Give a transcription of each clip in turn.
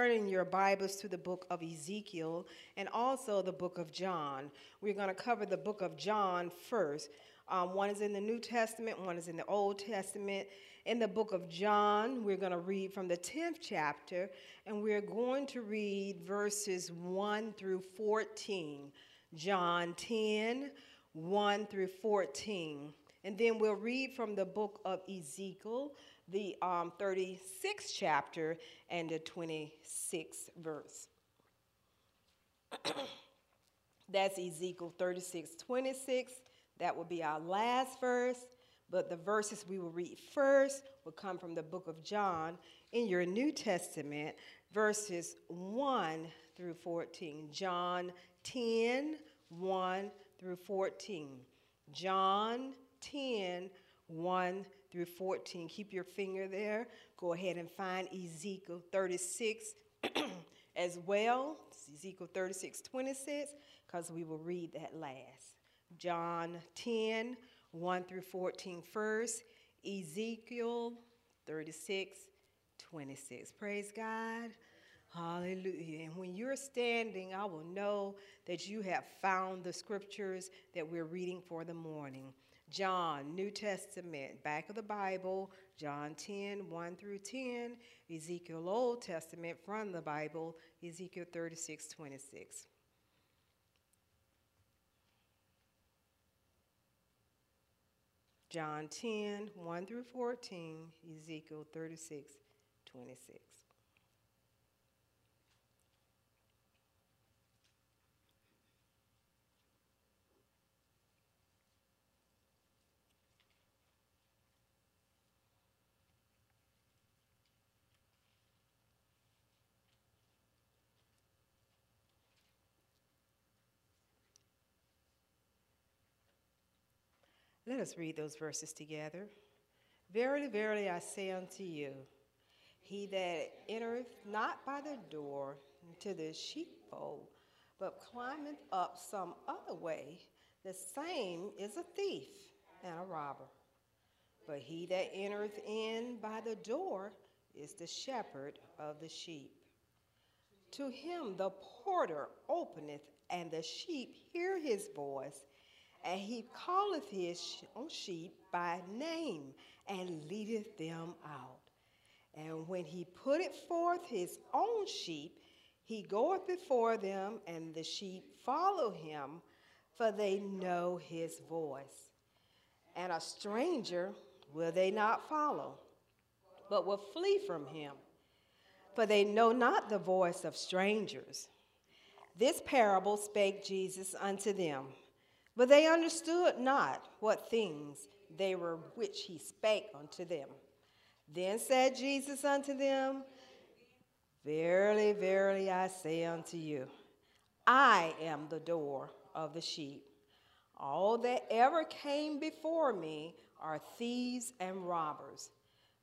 Turning your Bibles to the book of Ezekiel and also the book of John. We're going to cover the book of John first. Um, one is in the New Testament, one is in the Old Testament. In the book of John, we're going to read from the 10th chapter, and we're going to read verses 1 through 14. John 10, 1 through 14. And then we'll read from the book of Ezekiel, the um, 36th chapter and the 26th verse. That's Ezekiel 36, 26. That will be our last verse. But the verses we will read first will come from the book of John in your New Testament, verses 1 through 14. John 10, 1 through 14. John 10, 1 through 14. Keep your finger there. Go ahead and find Ezekiel 36 as well. It's Ezekiel 36, 26, because we will read that last. John 10, 1 through 14 first. Ezekiel 36, 26. Praise God. Hallelujah. And when you're standing, I will know that you have found the scriptures that we're reading for the morning. John, New Testament, back of the Bible, John 10, 1 through 10, Ezekiel, Old Testament, from the Bible, Ezekiel 36, 26. John 10, 1 through 14, Ezekiel 36, 26. Let us read those verses together. Verily, verily, I say unto you, he that entereth not by the door into the sheepfold, but climbeth up some other way, the same is a thief and a robber. But he that entereth in by the door is the shepherd of the sheep. To him the porter openeth, and the sheep hear his voice and he calleth his own sheep by name and leadeth them out. And when he putteth forth his own sheep, he goeth before them, and the sheep follow him, for they know his voice. And a stranger will they not follow, but will flee from him, for they know not the voice of strangers. This parable spake Jesus unto them but they understood not what things they were which he spake unto them. Then said Jesus unto them, Verily, verily, I say unto you, I am the door of the sheep. All that ever came before me are thieves and robbers,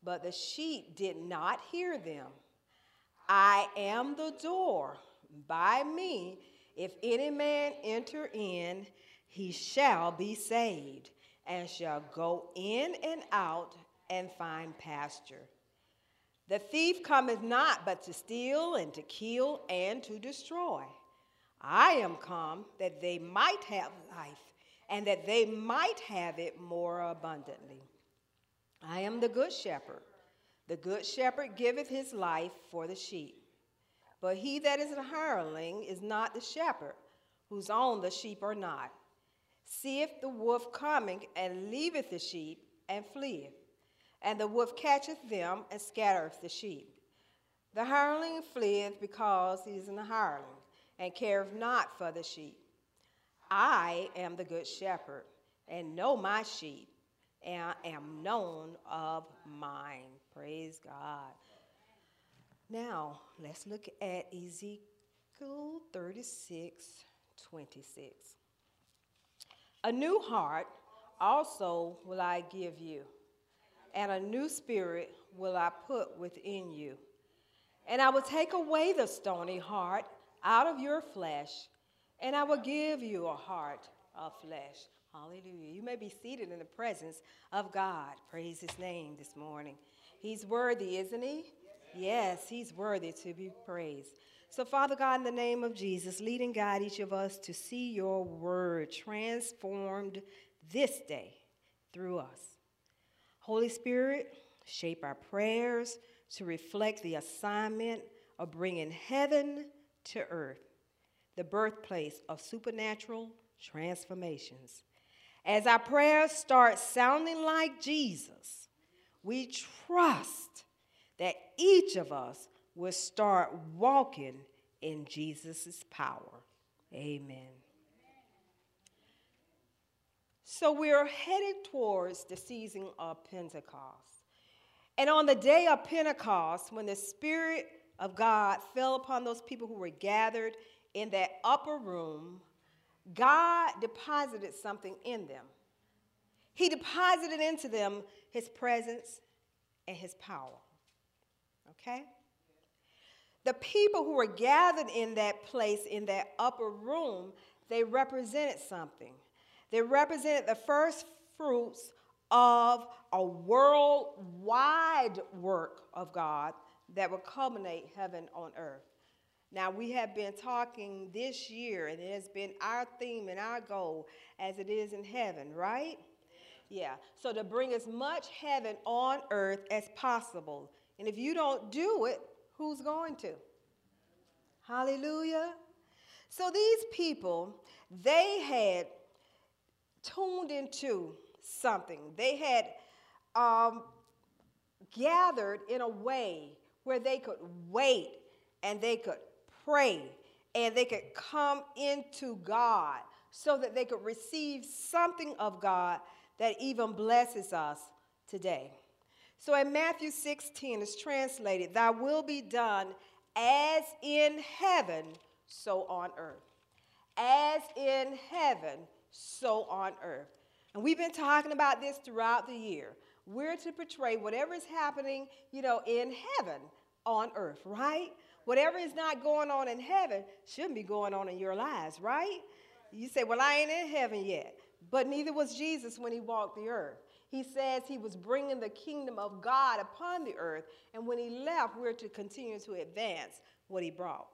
but the sheep did not hear them. I am the door. By me, if any man enter in, he shall be saved and shall go in and out and find pasture. The thief cometh not but to steal and to kill and to destroy. I am come that they might have life and that they might have it more abundantly. I am the good shepherd. The good shepherd giveth his life for the sheep. But he that is an hireling is not the shepherd, whose own the sheep are not seeth the wolf coming, and leaveth the sheep, and fleeth. And the wolf catcheth them, and scattereth the sheep. The hireling fleeth because he is an hireling, and careth not for the sheep. I am the good shepherd, and know my sheep, and am known of mine. Praise God. Now, let's look at Ezekiel 36 26. A new heart also will I give you, and a new spirit will I put within you. And I will take away the stony heart out of your flesh, and I will give you a heart of flesh. Hallelujah. You may be seated in the presence of God. Praise his name this morning. He's worthy, isn't he? Yes, he's worthy to be praised. So, Father God, in the name of Jesus, lead and guide each of us to see your word transformed this day through us. Holy Spirit, shape our prayers to reflect the assignment of bringing heaven to earth, the birthplace of supernatural transformations. As our prayers start sounding like Jesus, we trust that each of us will start walking in Jesus' power. Amen. So we're headed towards the season of Pentecost. And on the day of Pentecost, when the Spirit of God fell upon those people who were gathered in that upper room, God deposited something in them. He deposited into them his presence and his power. Okay? The people who were gathered in that place, in that upper room, they represented something. They represented the first fruits of a worldwide work of God that will culminate heaven on earth. Now, we have been talking this year, and it has been our theme and our goal as it is in heaven, right? Yeah. So, to bring as much heaven on earth as possible. And if you don't do it, who's going to? Hallelujah. So, these people, they had tuned into something. They had um, gathered in a way where they could wait and they could pray and they could come into God so that they could receive something of God that even blesses us today. So in Matthew 16, it's translated, Thy will be done as in heaven, so on earth. As in heaven, so on earth. And we've been talking about this throughout the year. We're to portray whatever is happening, you know, in heaven on earth, right? Whatever is not going on in heaven shouldn't be going on in your lives, right? You say, Well, I ain't in heaven yet. But neither was Jesus when he walked the earth. He says he was bringing the kingdom of God upon the earth, and when he left, we're to continue to advance what he brought.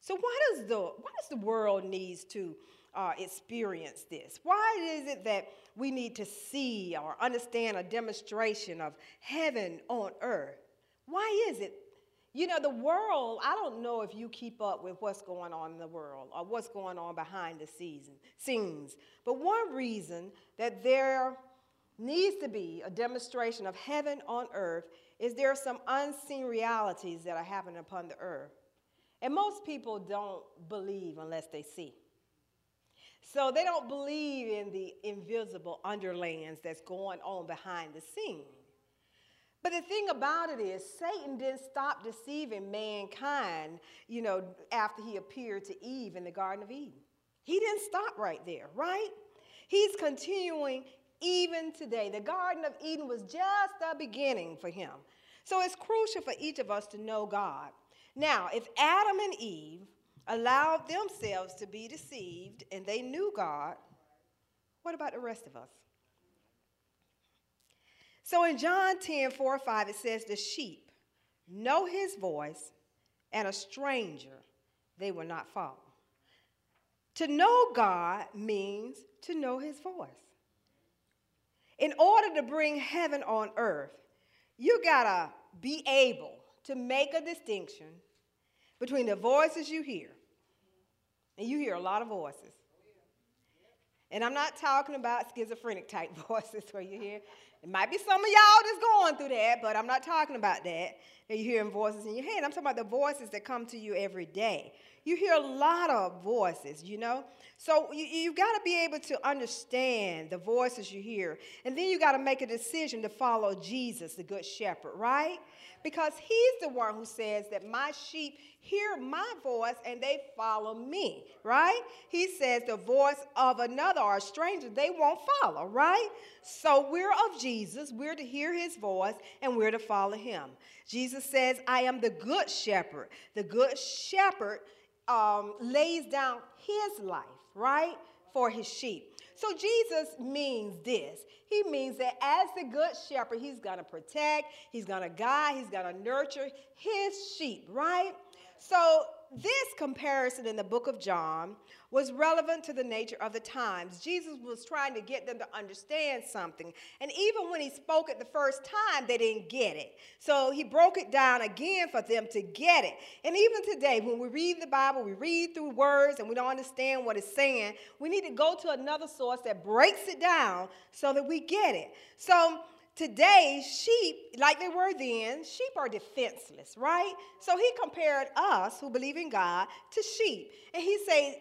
So why does the why does the world needs to uh, experience this? Why is it that we need to see or understand a demonstration of heaven on earth? Why is it you know, the world, I don't know if you keep up with what's going on in the world or what's going on behind the season, scenes. But one reason that there needs to be a demonstration of heaven on earth is there are some unseen realities that are happening upon the earth. And most people don't believe unless they see. So they don't believe in the invisible underlands that's going on behind the scenes. But the thing about it is, Satan didn't stop deceiving mankind, you know, after he appeared to Eve in the Garden of Eden. He didn't stop right there, right? He's continuing even today. The Garden of Eden was just the beginning for him. So it's crucial for each of us to know God. Now, if Adam and Eve allowed themselves to be deceived and they knew God, what about the rest of us? So in John 10, 4 or 5, it says, The sheep know his voice, and a stranger they will not follow. To know God means to know his voice. In order to bring heaven on earth, you gotta be able to make a distinction between the voices you hear. And you hear a lot of voices. And I'm not talking about schizophrenic type voices where you hear it might be some of y'all that's going through that, but I'm not talking about that. And you're hearing voices in your head. I'm talking about the voices that come to you every day. You hear a lot of voices, you know? So you, you've got to be able to understand the voices you hear. And then you got to make a decision to follow Jesus, the Good Shepherd, right? Because he's the one who says that my sheep hear my voice and they follow me, right? He says the voice of another or a stranger they won't follow, right? So we're of Jesus, we're to hear his voice and we're to follow him. Jesus says, I am the good shepherd. The good shepherd um, lays down his life, right? for his sheep. So Jesus means this. He means that as the good shepherd, he's going to protect, he's going to guide, he's going to nurture his sheep, right? So this comparison in the book of John was relevant to the nature of the times. Jesus was trying to get them to understand something. And even when he spoke it the first time, they didn't get it. So he broke it down again for them to get it. And even today, when we read the Bible, we read through words and we don't understand what it's saying, we need to go to another source that breaks it down so that we get it. So today, sheep, like they were then, sheep are defenseless, right? So he compared us who believe in God to sheep. And he said,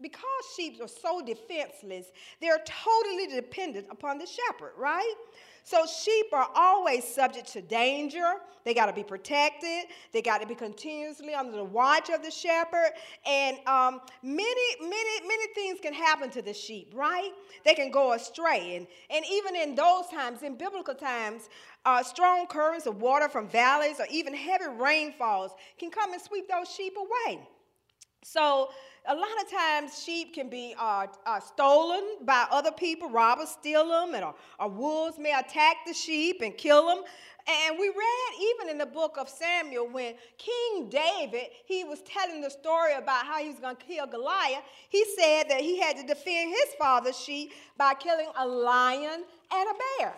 because sheep are so defenseless, they're totally dependent upon the shepherd, right? So sheep are always subject to danger. They got to be protected. They got to be continuously under the watch of the shepherd. And um, many, many, many things can happen to the sheep, right? They can go astray. And, and even in those times, in biblical times, uh, strong currents of water from valleys or even heavy rainfalls can come and sweep those sheep away. So a lot of times sheep can be uh, uh, stolen by other people, robbers steal them, and or, wolves may attack the sheep and kill them. And we read even in the book of Samuel when King David, he was telling the story about how he was going to kill Goliath. He said that he had to defend his father's sheep by killing a lion and a bear.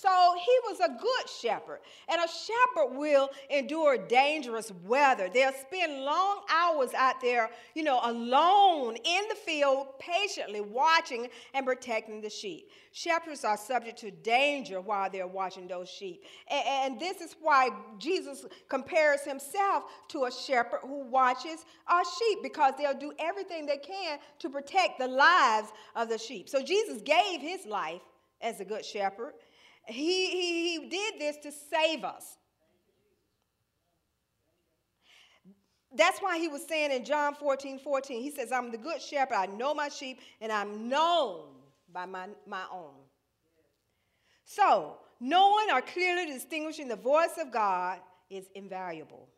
So he was a good shepherd. And a shepherd will endure dangerous weather. They'll spend long hours out there, you know, alone in the field, patiently watching and protecting the sheep. Shepherds are subject to danger while they're watching those sheep. And, this is why Jesus compares himself to a shepherd who watches our sheep because they'll do everything they can to protect the lives of the sheep. So Jesus gave his life as a good shepherd. He, he, he did this to save us. That's why he was saying in John 14 14, he says, I'm the good shepherd. I know my sheep, and I'm known by my, my own. So, knowing or clearly distinguishing the voice of God is invaluable.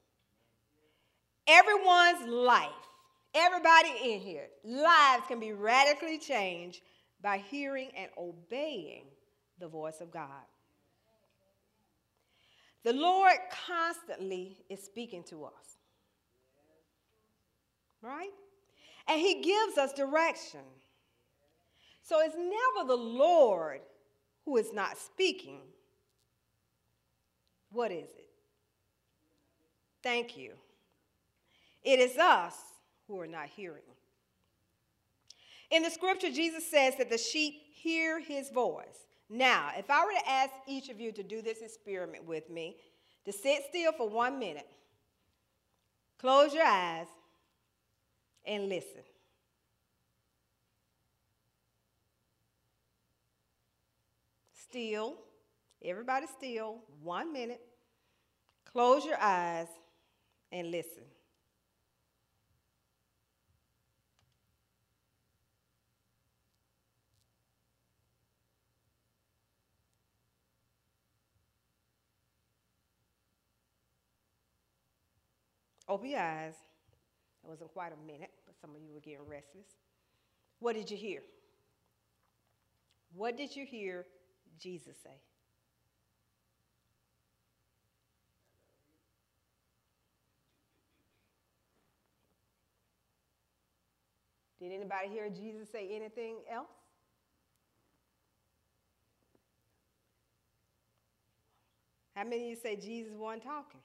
Everyone's life, everybody in here, lives can be radically changed by hearing and obeying the voice of God. The Lord constantly is speaking to us, right? And He gives us direction. So it's never the Lord who is not speaking. What is it? Thank you. It is us who are not hearing. In the scripture, Jesus says that the sheep hear his voice. Now, if I were to ask each of you to do this experiment with me, to sit still for one minute, close your eyes, and listen. Still, everybody still, one minute. Close your eyes and listen. Open your eyes. It wasn't quite a minute, but some of you were getting restless. What did you hear? What did you hear Jesus say? Did anybody hear Jesus say anything else? How many of you say Jesus wasn't talking?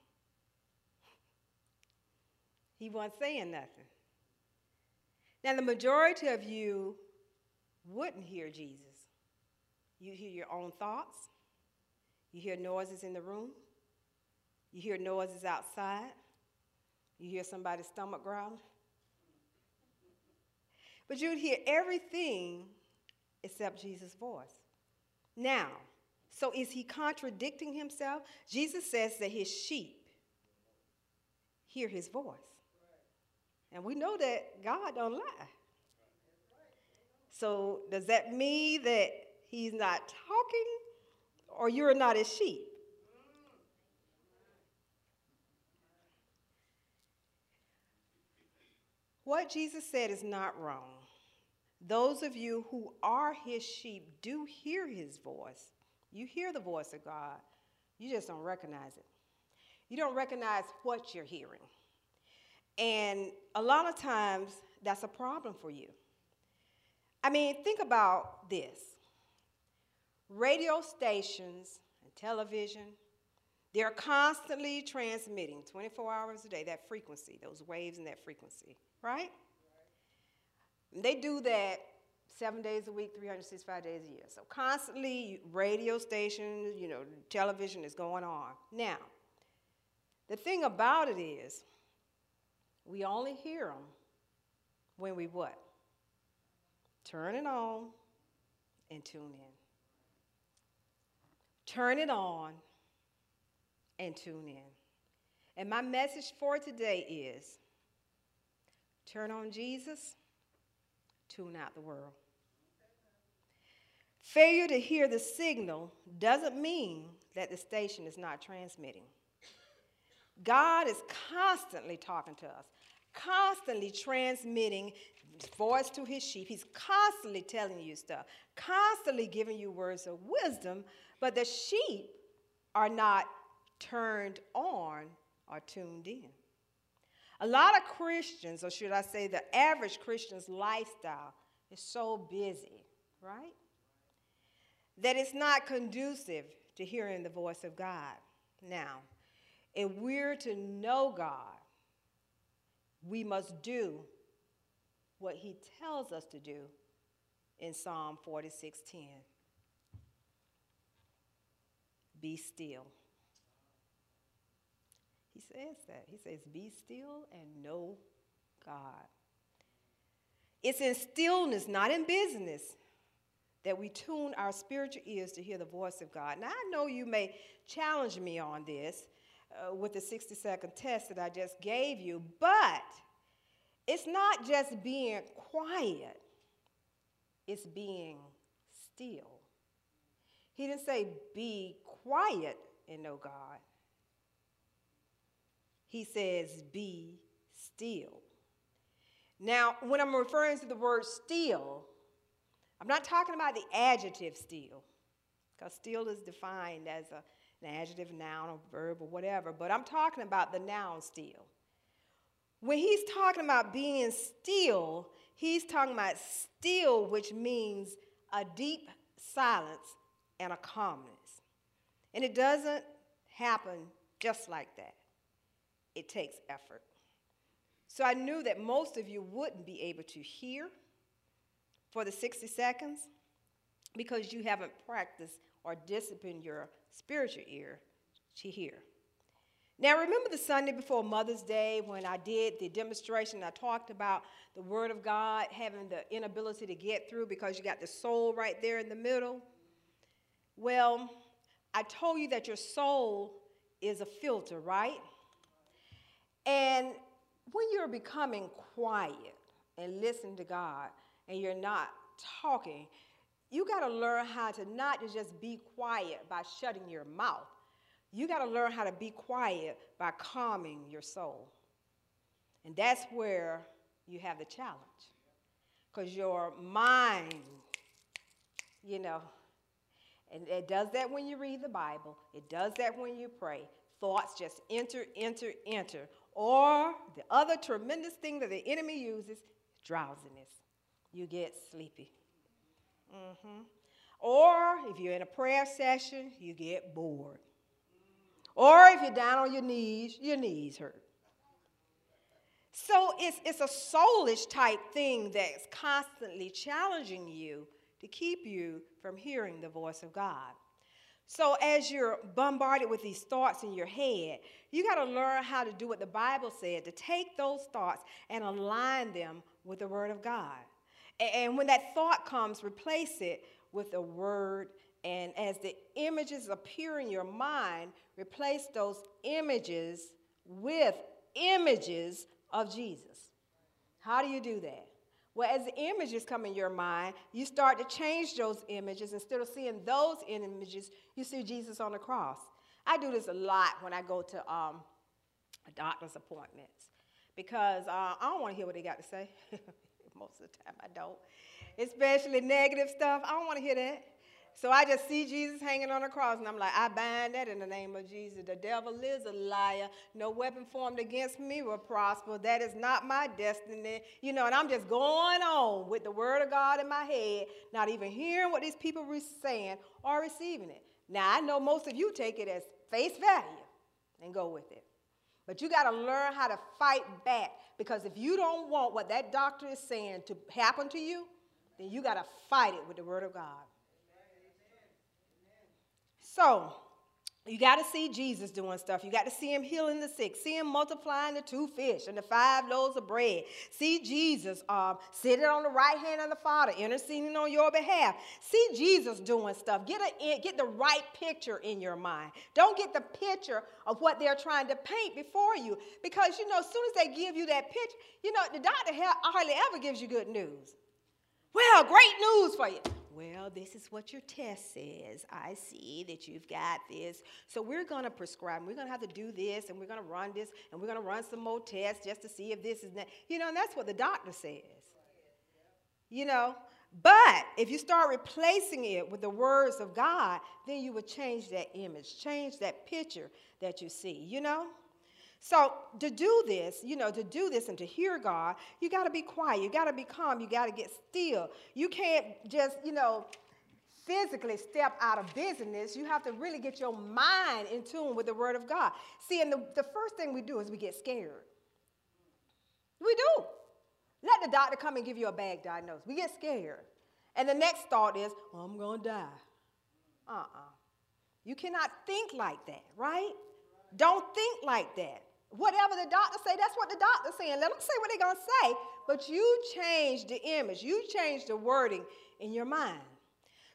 He wasn't saying nothing. Now, the majority of you wouldn't hear Jesus. You hear your own thoughts, you hear noises in the room, you hear noises outside, you hear somebody's stomach growling. But you would hear everything except Jesus' voice. Now, so is he contradicting himself? Jesus says that his sheep hear his voice. And we know that God don't lie. So does that mean that he's not talking or you're not his sheep? What Jesus said is not wrong. Those of you who are his sheep do hear his voice. You hear the voice of God, you just don't recognize it. You don't recognize what you're hearing. And a lot of times, that's a problem for you. I mean, think about this radio stations and television, they're constantly transmitting 24 hours a day, that frequency, those waves and that frequency, right? They do that seven days a week, 365 days a year. So constantly, radio stations, you know, television is going on. Now, the thing about it is, we only hear them when we what? Turn it on and tune in. Turn it on and tune in. And my message for today is turn on Jesus, tune out the world. Failure to hear the signal doesn't mean that the station is not transmitting. God is constantly talking to us, constantly transmitting voice to his sheep. He's constantly telling you stuff, constantly giving you words of wisdom, but the sheep are not turned on or tuned in. A lot of Christians, or should I say the average Christian's lifestyle, is so busy, right? That it's not conducive to hearing the voice of God. Now, if we're to know God, we must do what he tells us to do in Psalm 46:10. Be still. He says that. He says, Be still and know God. It's in stillness, not in business, that we tune our spiritual ears to hear the voice of God. Now, I know you may challenge me on this, uh, with the 60 second test that I just gave you, but it's not just being quiet, it's being still. He didn't say be quiet and know God. He says be still. Now, when I'm referring to the word still, I'm not talking about the adjective still, because still is defined as a an adjective, noun, or verb, or whatever, but I'm talking about the noun still. When he's talking about being still, he's talking about still, which means a deep silence and a calmness. And it doesn't happen just like that, it takes effort. So I knew that most of you wouldn't be able to hear for the 60 seconds because you haven't practiced or discipline your spiritual ear to hear. Now, remember the Sunday before Mother's Day when I did the demonstration? I talked about the Word of God having the inability to get through because you got the soul right there in the middle. Well, I told you that your soul is a filter, right? And when you're becoming quiet and listen to God and you're not talking, you got to learn how to not just be quiet by shutting your mouth. You got to learn how to be quiet by calming your soul. And that's where you have the challenge. Because your mind, you know, and it does that when you read the Bible, it does that when you pray. Thoughts just enter, enter, enter. Or the other tremendous thing that the enemy uses drowsiness. You get sleepy. Mm-hmm. Or if you're in a prayer session, you get bored. Or if you're down on your knees, your knees hurt. So it's, it's a soulish type thing that's constantly challenging you to keep you from hearing the voice of God. So as you're bombarded with these thoughts in your head, you got to learn how to do what the Bible said to take those thoughts and align them with the Word of God. And when that thought comes, replace it with a word. And as the images appear in your mind, replace those images with images of Jesus. How do you do that? Well, as the images come in your mind, you start to change those images. Instead of seeing those images, you see Jesus on the cross. I do this a lot when I go to um, doctor's appointments because uh, I don't want to hear what they got to say. Most of the time, I don't. Especially negative stuff. I don't want to hear that. So I just see Jesus hanging on the cross, and I'm like, I bind that in the name of Jesus. The devil is a liar. No weapon formed against me will prosper. That is not my destiny. You know, and I'm just going on with the word of God in my head, not even hearing what these people were saying or receiving it. Now, I know most of you take it as face value and go with it. But you got to learn how to fight back because if you don't want what that doctor is saying to happen to you, then you got to fight it with the word of God. So, you got to see Jesus doing stuff. You got to see him healing the sick, see him multiplying the two fish and the five loaves of bread. See Jesus um, sitting on the right hand of the Father, interceding on your behalf. See Jesus doing stuff. Get, a, get the right picture in your mind. Don't get the picture of what they're trying to paint before you. Because, you know, as soon as they give you that picture, you know, the doctor hardly ever gives you good news. Well, great news for you. Well, this is what your test says. I see that you've got this. So we're going to prescribe. We're going to have to do this, and we're going to run this, and we're going to run some more tests just to see if this is that. You know, and that's what the doctor says. You know, but if you start replacing it with the words of God, then you would change that image, change that picture that you see. You know. So, to do this, you know, to do this and to hear God, you got to be quiet. You got to be calm. You got to get still. You can't just, you know, physically step out of business. You have to really get your mind in tune with the Word of God. See, and the, the first thing we do is we get scared. We do. Let the doctor come and give you a bad diagnosis. We get scared. And the next thought is, well, I'm going to die. Uh uh-uh. uh You cannot think like that, right? Don't think like that. Whatever the doctor say, that's what the doctor's saying. Let them say what they're going to say, but you change the image. You change the wording in your mind.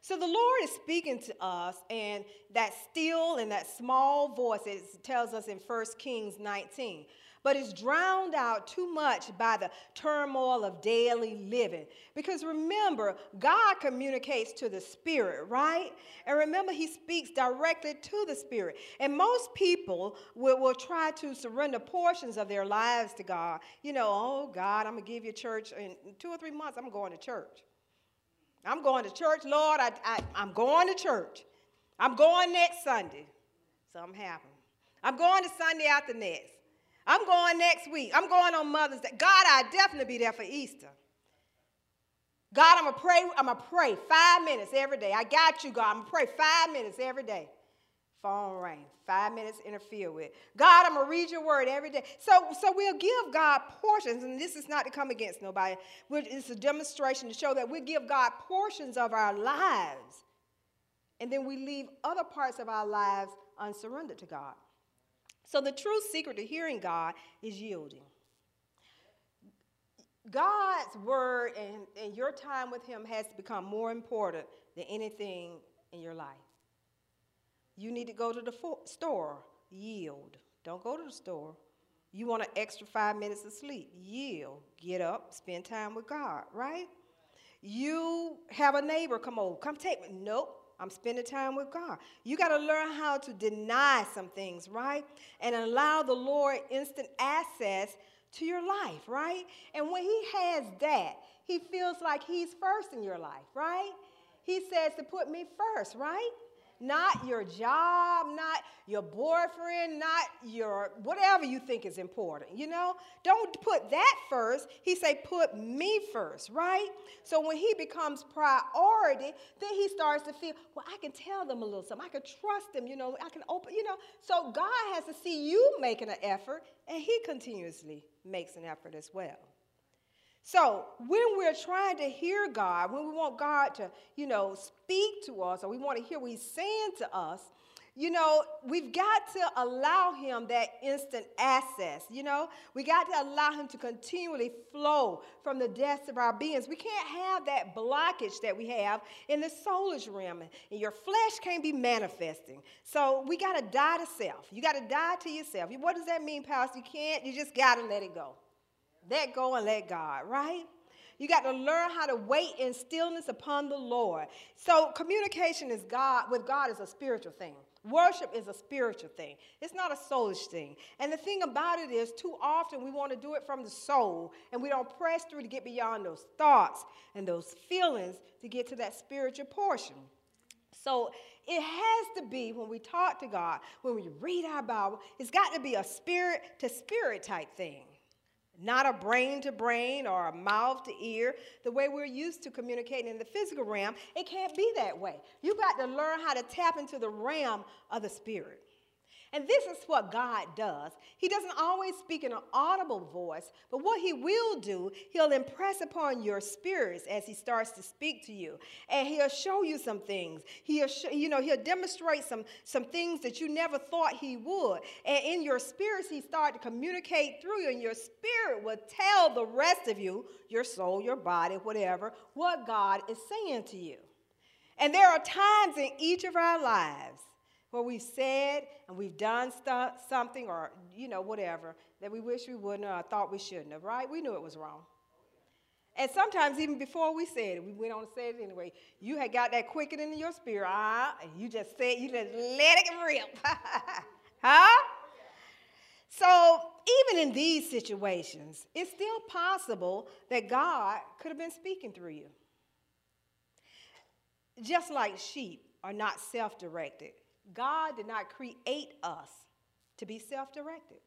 So the Lord is speaking to us, and that still and that small voice, it tells us in 1 Kings 19 but it's drowned out too much by the turmoil of daily living. Because remember, God communicates to the spirit, right? And remember, He speaks directly to the spirit. And most people will, will try to surrender portions of their lives to God. You know, oh, God, I'm going to give you church. In two or three months, I'm going to church. I'm going to church, Lord. I, I, I'm going to church. I'm going next Sunday. Something happened. I'm going to Sunday after next. I'm going next week. I'm going on Mother's Day. God, I'll definitely be there for Easter. God, I'm to pray. I'm to pray five minutes every day. I got you, God. I'm to pray five minutes every day. Phone ring. Five minutes interfere with. God, I'm to read your word every day. So, so we'll give God portions, and this is not to come against nobody. It's a demonstration to show that we give God portions of our lives, and then we leave other parts of our lives unsurrendered to God. So, the true secret to hearing God is yielding. God's word and, and your time with Him has become more important than anything in your life. You need to go to the fo- store, yield. Don't go to the store. You want an extra five minutes of sleep, yield. Get up, spend time with God, right? You have a neighbor come over, come take me. Nope, I'm spending time with God. You got to learn how to deny some things, right? And allow the Lord instant access to your life, right? And when He has that, He feels like He's first in your life, right? He says to put me first, right? Not your job, not your boyfriend, not your whatever you think is important. You know, don't put that first. He say put me first, right? So when he becomes priority, then he starts to feel, well, I can tell them a little something. I can trust them, you know, I can open, you know. So God has to see you making an effort, and he continuously makes an effort as well. So when we're trying to hear God, when we want God to, you know, speak to us, or we want to hear what He's saying to us, you know, we've got to allow Him that instant access. You know, we got to allow Him to continually flow from the depths of our beings. We can't have that blockage that we have in the soulish realm, and your flesh can't be manifesting. So we got to die to self. You got to die to yourself. What does that mean, Pastor? You can't. You just got to let it go. Let go and let God, right? You got to learn how to wait in stillness upon the Lord. So communication is God with God is a spiritual thing. Worship is a spiritual thing, it's not a soulish thing. And the thing about it is, too often we want to do it from the soul, and we don't press through to get beyond those thoughts and those feelings to get to that spiritual portion. So it has to be when we talk to God, when we read our Bible, it's got to be a spirit to spirit type thing not a brain to brain or a mouth to ear, the way we're used to communicating in the physical realm. It can't be that way. You got to learn how to tap into the realm of the spirit. And this is what God does. He doesn't always speak in an audible voice, but what He will do, He'll impress upon your spirits as He starts to speak to you. And He'll show you some things. He'll, show, you know, he'll demonstrate some, some things that you never thought He would. And in your spirits, He starts to communicate through you, and your spirit will tell the rest of you, your soul, your body, whatever, what God is saying to you. And there are times in each of our lives where we've said and we've done stuff, something or, you know, whatever that we wish we wouldn't or thought we shouldn't have, right? We knew it was wrong. And sometimes, even before we said it, we went on to say it anyway. You had got that quickening in your spirit, ah, and you just said, you just let it rip. huh? So, even in these situations, it's still possible that God could have been speaking through you. Just like sheep are not self directed, God did not create us to be self directed.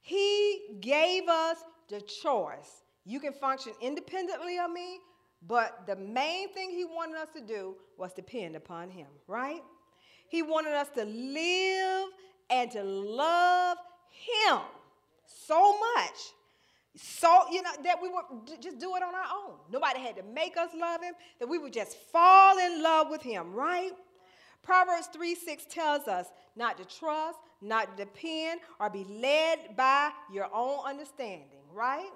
He gave us the choice. You can function independently of me, but the main thing He wanted us to do was depend upon Him, right? He wanted us to live and to love Him so much. So, you know, that we would just do it on our own. Nobody had to make us love him, that we would just fall in love with him, right? Proverbs 3 6 tells us not to trust, not to depend, or be led by your own understanding, right?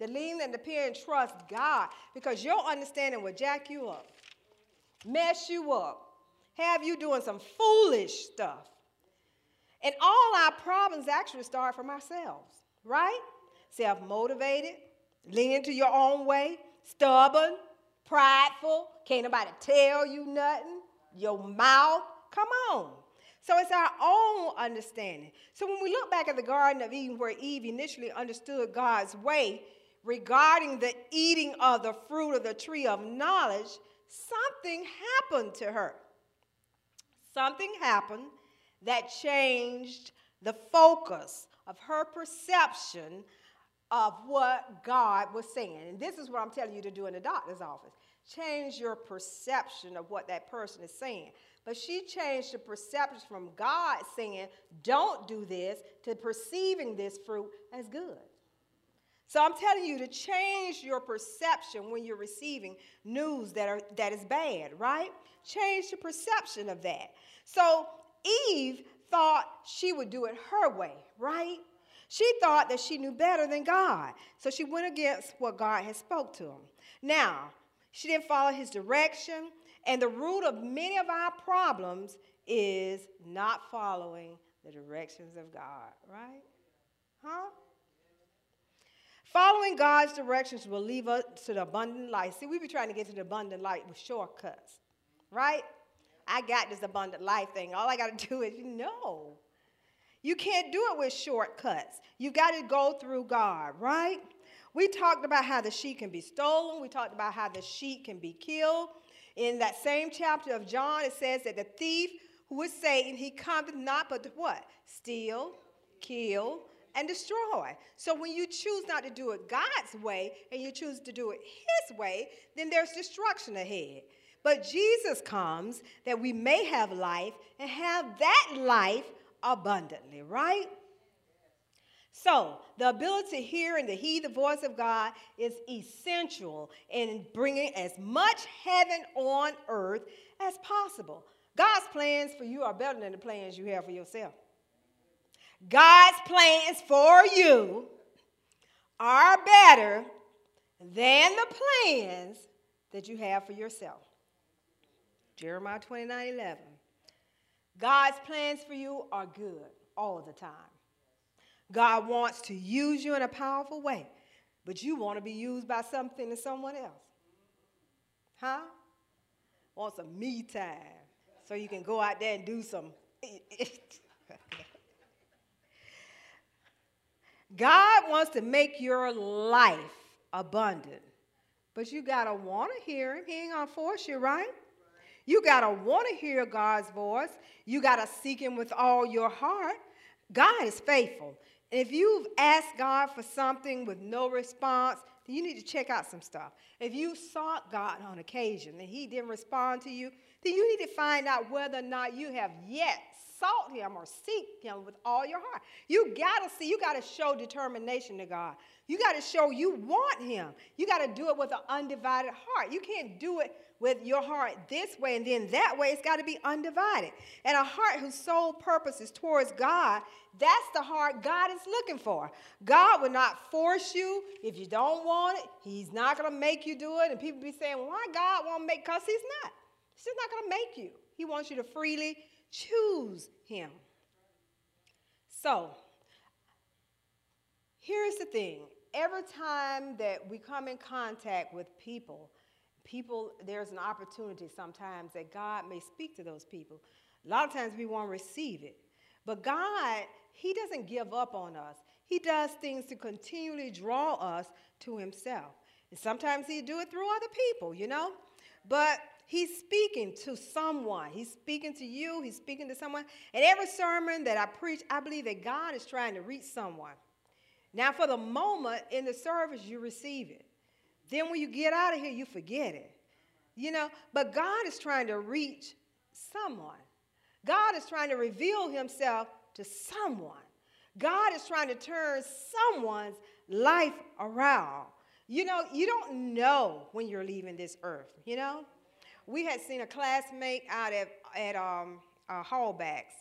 To lean and depend and trust God because your understanding will jack you up, mess you up, have you doing some foolish stuff. And all our problems actually start from ourselves, right? Self motivated, leaning to your own way, stubborn, prideful, can't nobody tell you nothing your mouth. Come on. So it's our own understanding. So when we look back at the Garden of Eden, where Eve initially understood God's way regarding the eating of the fruit of the tree of knowledge, something happened to her. Something happened that changed the focus of her perception of what God was saying. And this is what I'm telling you to do in the doctor's office change your perception of what that person is saying. But she changed the perception from God saying, don't do this, to perceiving this fruit as good. So I'm telling you to change your perception when you're receiving news that, are, that is bad, right? Change the perception of that. So Eve thought she would do it her way, right? She thought that she knew better than God. So she went against what God had spoke to him. Now, she didn't follow his direction. And the root of many of our problems is not following the directions of God, right? Huh? Following God's directions will lead us to the abundant life. See, we be trying to get to the abundant life with shortcuts, right? I got this abundant life thing. All I got to do is, you know. You can't do it with shortcuts. You got to go through God, right? We talked about how the sheep can be stolen. We talked about how the sheep can be killed. In that same chapter of John, it says that the thief who is Satan, he cometh not but to what? Steal, kill, and destroy. So when you choose not to do it God's way and you choose to do it his way, then there's destruction ahead. But Jesus comes that we may have life and have that life abundantly, right? So, the ability to hear and to heed the voice of God is essential in bringing as much heaven on earth as possible. God's plans for you are better than the plans you have for yourself. God's plans for you are better than the plans that you have for yourself. Jeremiah 29 11. God's plans for you are good all the time. God wants to use you in a powerful way, but you want to be used by something or someone else. Huh? Want some me time, so you can go out there and do some. God wants to make your life abundant, but you got to want to hear Him. He ain't going to force you, right? You got to want to hear God's voice. You got to seek Him with all your heart. God is faithful. And if you've asked God for something with no response, then you need to check out some stuff. If you sought God on occasion and He didn't respond to you, then you need to find out whether or not you have yet sought him or seek him with all your heart. You got to see, you got to show determination to God. You got to show you want him. You got to do it with an undivided heart. You can't do it with your heart this way and then that way. It's got to be undivided. And a heart whose sole purpose is towards God, that's the heart God is looking for. God will not force you if you don't want it. He's not going to make you do it. And people be saying, why God won't make, because he's not. He's just not going to make you. He wants you to freely choose him. So, here's the thing every time that we come in contact with people, people, there's an opportunity sometimes that God may speak to those people. A lot of times we won't receive it. But God, He doesn't give up on us. He does things to continually draw us to Himself. And sometimes He do it through other people, you know? But He's speaking to someone. He's speaking to you. He's speaking to someone. And every sermon that I preach, I believe that God is trying to reach someone. Now, for the moment in the service, you receive it. Then when you get out of here, you forget it. You know, but God is trying to reach someone. God is trying to reveal himself to someone. God is trying to turn someone's life around. You know, you don't know when you're leaving this earth, you know? we had seen a classmate out at, at um, uh, Hallbacks,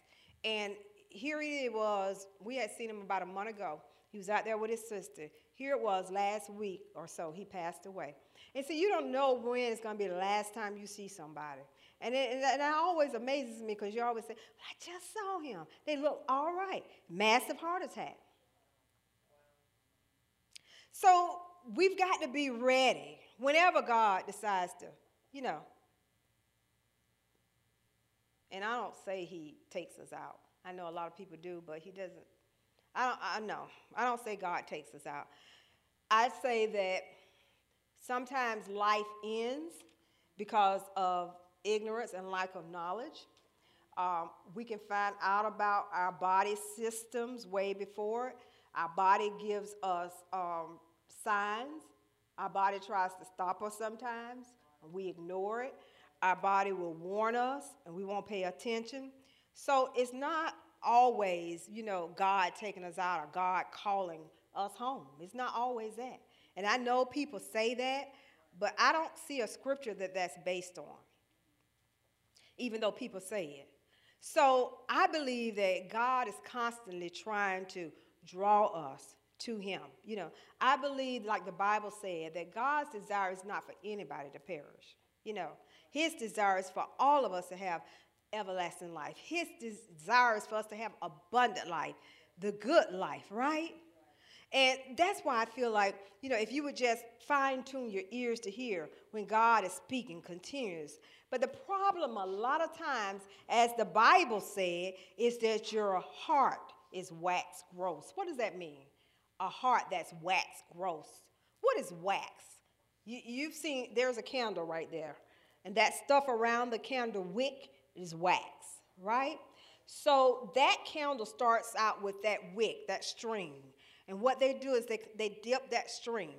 and here he was. We had seen him about a month ago. He was out there with his sister. Here it was last week or so, he passed away. And so you don't know when it's going to be the last time you see somebody. And it, and that always amazes me because you always say, I just saw him. They look all right. Massive heart attack. So we've got to be ready whenever God decides to, you know, and I don't say he takes us out. I know a lot of people do, but he doesn't. I don't, I know. I don't say God takes us out. I say that sometimes life ends because of ignorance and lack of knowledge. Um, we can find out about our body systems way before. It. Our body gives us um, signs. Our body tries to stop us sometimes, and we ignore it our body will warn us and we won't pay attention. So it's not always, you know, God taking us out or God calling us home. It's not always that. And I know people say that, but I don't see a scripture that that's based on, even though people say it. So I believe that God is constantly trying to draw us to Him. You know, I believe, like the Bible said, that God's desire is not for anybody to perish. You know, his desire is for all of us to have everlasting life. His desire is for us to have abundant life, the good life, right? And that's why I feel like, you know, if you would just fine tune your ears to hear when God is speaking continues. But the problem a lot of times, as the Bible said, is that your heart is wax gross. What does that mean? A heart that's wax gross. What is wax? You, you've seen, there's a candle right there. And that stuff around the candle wick is wax, right? So that candle starts out with that wick, that string. And what they do is they, they dip that string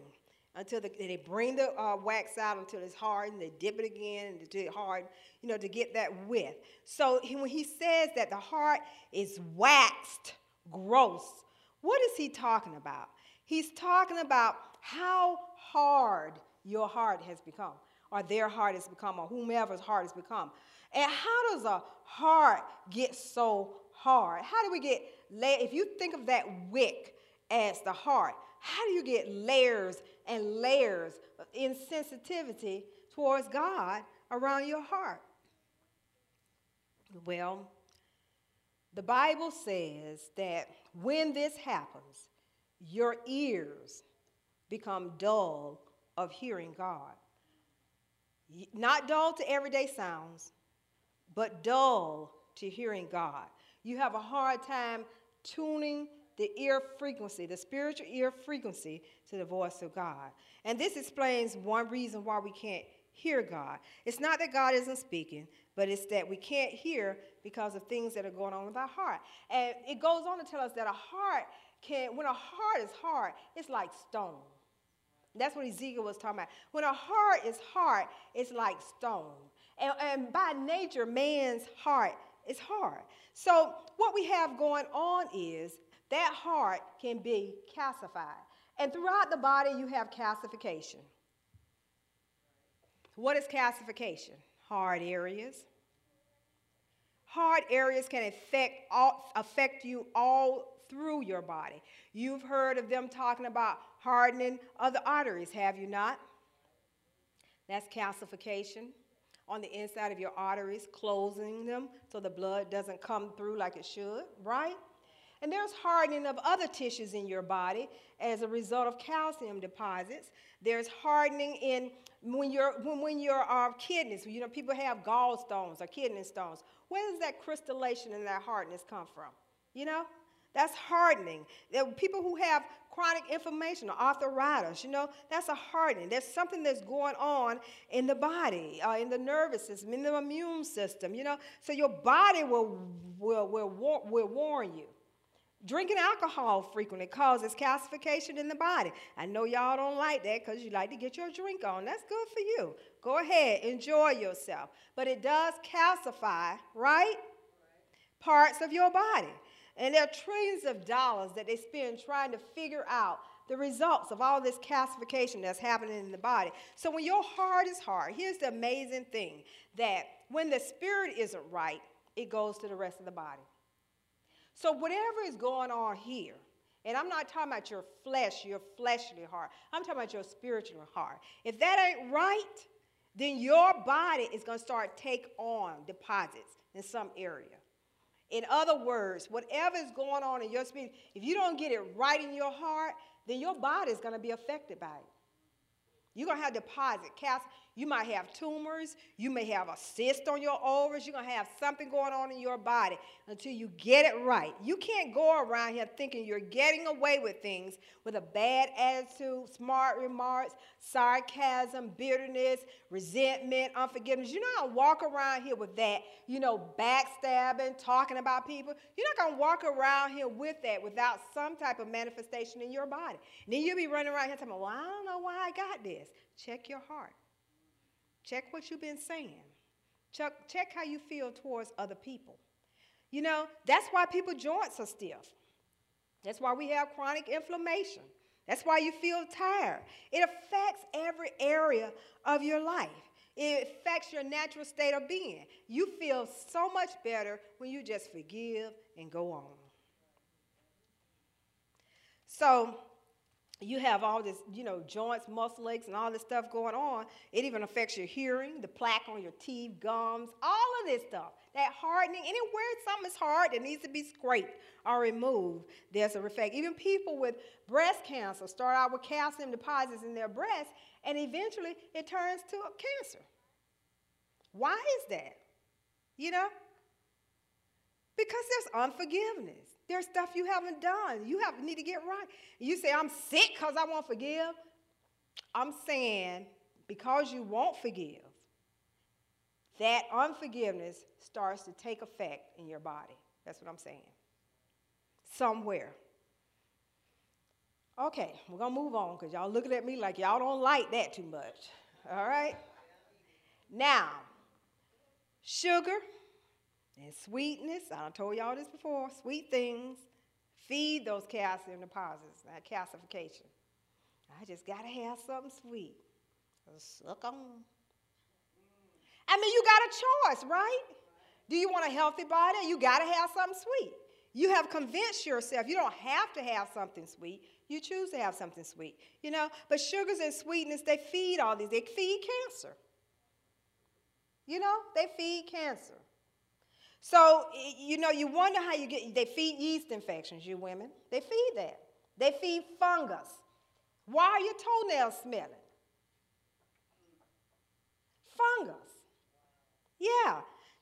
until the, they bring the uh, wax out until it's hard, and they dip it again until it's hard, you know, to get that width. So he, when he says that the heart is waxed gross, what is he talking about? He's talking about how hard your heart has become or their heart has become, or whomever's heart has become. And how does a heart get so hard? How do we get, if you think of that wick as the heart, how do you get layers and layers of insensitivity towards God around your heart? Well, the Bible says that when this happens, your ears become dull of hearing God. Not dull to everyday sounds, but dull to hearing God. You have a hard time tuning the ear frequency, the spiritual ear frequency to the voice of God. And this explains one reason why we can't hear God. It's not that God isn't speaking, but it's that we can't hear because of things that are going on with our heart. And it goes on to tell us that a heart can, when a heart is hard, it's like stone. That's what Ezekiel was talking about. When a heart is hard, it's like stone. And, and by nature, man's heart is hard. So, what we have going on is that heart can be calcified. And throughout the body, you have calcification. What is calcification? Hard areas. Hard areas can affect, all, affect you all through your body. You've heard of them talking about hardening of the arteries, have you not? That's calcification on the inside of your arteries, closing them so the blood doesn't come through like it should, right? And there's hardening of other tissues in your body as a result of calcium deposits. There's hardening in when your when, when your uh, kidneys, you know, people have gallstones or kidney stones. Where does that crystallization and that hardness come from? You know, that's hardening. There people who have chronic inflammation or arthritis, you know, that's a hardening. There's something that's going on in the body, uh, in the nervous system, in the immune system, you know. So your body will, will, will, will warn you. Drinking alcohol frequently causes calcification in the body. I know y'all don't like that because you like to get your drink on. That's good for you. Go ahead, enjoy yourself. But it does calcify, right? Parts of your body. And there are trillions of dollars that they spend trying to figure out the results of all this calcification that's happening in the body. So when your heart is hard, here's the amazing thing that when the spirit isn't right, it goes to the rest of the body. So whatever is going on here, and I'm not talking about your flesh, your fleshly heart. I'm talking about your spiritual heart. If that ain't right, then your body is going to start take on deposits in some area. In other words, whatever is going on in your spirit, if you don't get it right in your heart, then your body is going to be affected by it. You're going to have deposit, cast. You might have tumors. You may have a cyst on your ovaries. You're going to have something going on in your body until you get it right. You can't go around here thinking you're getting away with things with a bad attitude, smart remarks, sarcasm, bitterness, resentment, unforgiveness. You're not going to walk around here with that, you know, backstabbing, talking about people. You're not going to walk around here with that without some type of manifestation in your body. And then you'll be running around here talking, well, I don't know why I got this. Check your heart. Check what you've been saying. Check, check how you feel towards other people. You know, that's why people joints are stiff. That's why we have chronic inflammation. That's why you feel tired. It affects every area of your life. It affects your natural state of being. You feel so much better when you just forgive and go on. So, you have all this, you know, joints, muscle aches, and all this stuff going on. It even affects your hearing, the plaque on your teeth, gums, all of this stuff. That hardening, anywhere something is hard that needs to be scraped or removed, there's a effect. Even people with breast cancer start out with calcium deposits in their breast, and eventually it turns to a cancer. Why is that? You know? Because there's unforgiveness. There's stuff you haven't done. You have, need to get right. You say, I'm sick because I won't forgive. I'm saying, because you won't forgive, that unforgiveness starts to take effect in your body. That's what I'm saying. Somewhere. Okay, we're going to move on because y'all looking at me like y'all don't like that too much. All right? Now, sugar and sweetness, I told y'all this before, sweet things feed those calcium deposits, that calcification. I just got to have something sweet. Suck on. I mean, you got a choice, right? Do you want a healthy body? You got to have something sweet. You have convinced yourself you don't have to have something sweet. You choose to have something sweet, you know. But sugars and sweetness, they feed all these. They feed cancer. You know, they feed cancer. So, you know, you wonder how you get, they feed yeast infections, you women. They feed that. They feed fungus. Why are your toenails smelling? Fungus. Yeah.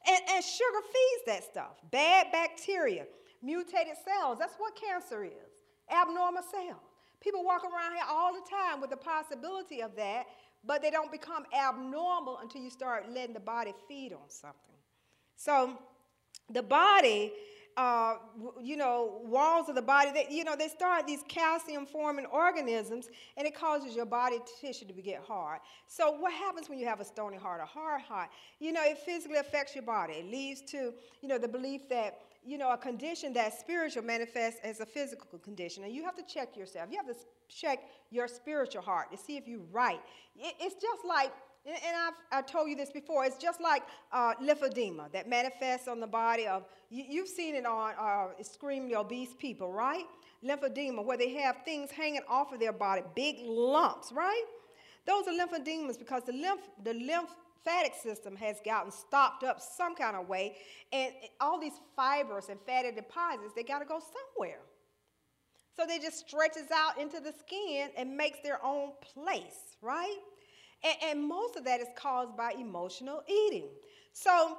And, and sugar feeds that stuff. Bad bacteria, mutated cells. That's what cancer is. Abnormal cells. People walk around here all the time with the possibility of that, but they don't become abnormal until you start letting the body feed on something. So the body uh, you know, walls of the body, they, you know, they start these calcium forming organisms and it causes your body tissue to get hard. So, what happens when you have a stony heart, a hard heart? You know, it physically affects your body. It leads to, you know, the belief that, you know, a condition that's spiritual manifests as a physical condition. And you have to check yourself. You have to check your spiritual heart to see if you're right. It, it's just like and I've, I've told you this before, it's just like uh, lymphedema that manifests on the body of, you, have seen it on uh, extremely obese people, right? Lymphedema, where they have things hanging off of their body, big lumps, right? Those are lymphedemas because the lymph, the lymphatic system has gotten stopped up some kind of way, and all these fibers and fatty deposits, they got to go somewhere. So they just stretches out into the skin and makes their own place, right? And, and most of that is caused by emotional eating. So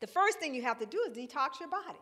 the first thing you have to do is detox your body.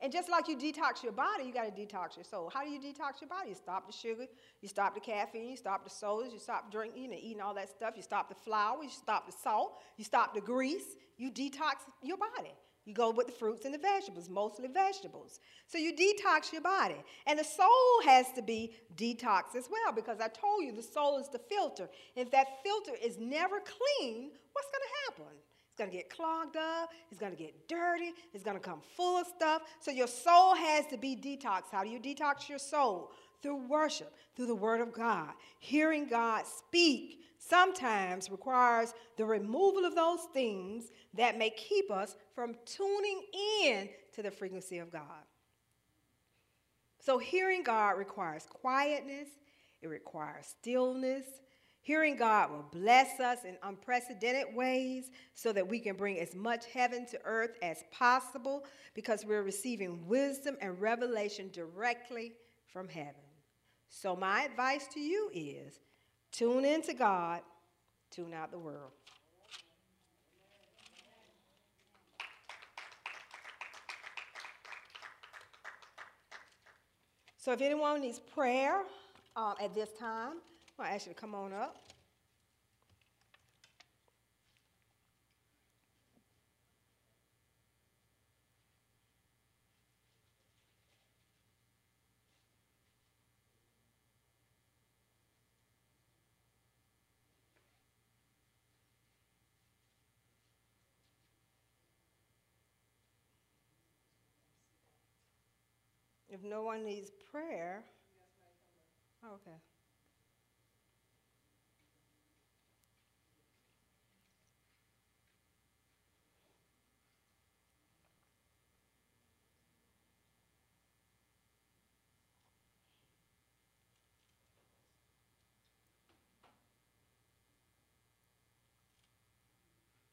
And just like you detox your body, you got to detox your soul. How do you detox your body? You stop the sugar, you stop the caffeine, you stop the sodas, you stop drinking and eating all that stuff, you stop the flour, you stop the salt, you stop the grease, you detox your body. You go with the fruits and the vegetables, mostly vegetables. So you detox your body. And the soul has to be detoxed as well because I told you the soul is the filter. If that filter is never clean, what's going to happen? It's going to get clogged up, it's going to get dirty, it's going to come full of stuff. So your soul has to be detoxed. How do you detox your soul? Through worship, through the Word of God, hearing God speak sometimes requires the removal of those things that may keep us from tuning in to the frequency of God. So, hearing God requires quietness, it requires stillness. Hearing God will bless us in unprecedented ways so that we can bring as much heaven to earth as possible because we're receiving wisdom and revelation directly from heaven. So, my advice to you is Tune into God, tune out the world. So if anyone needs prayer um, at this time, I'll ask you to come on up. If no one needs prayer, oh, okay.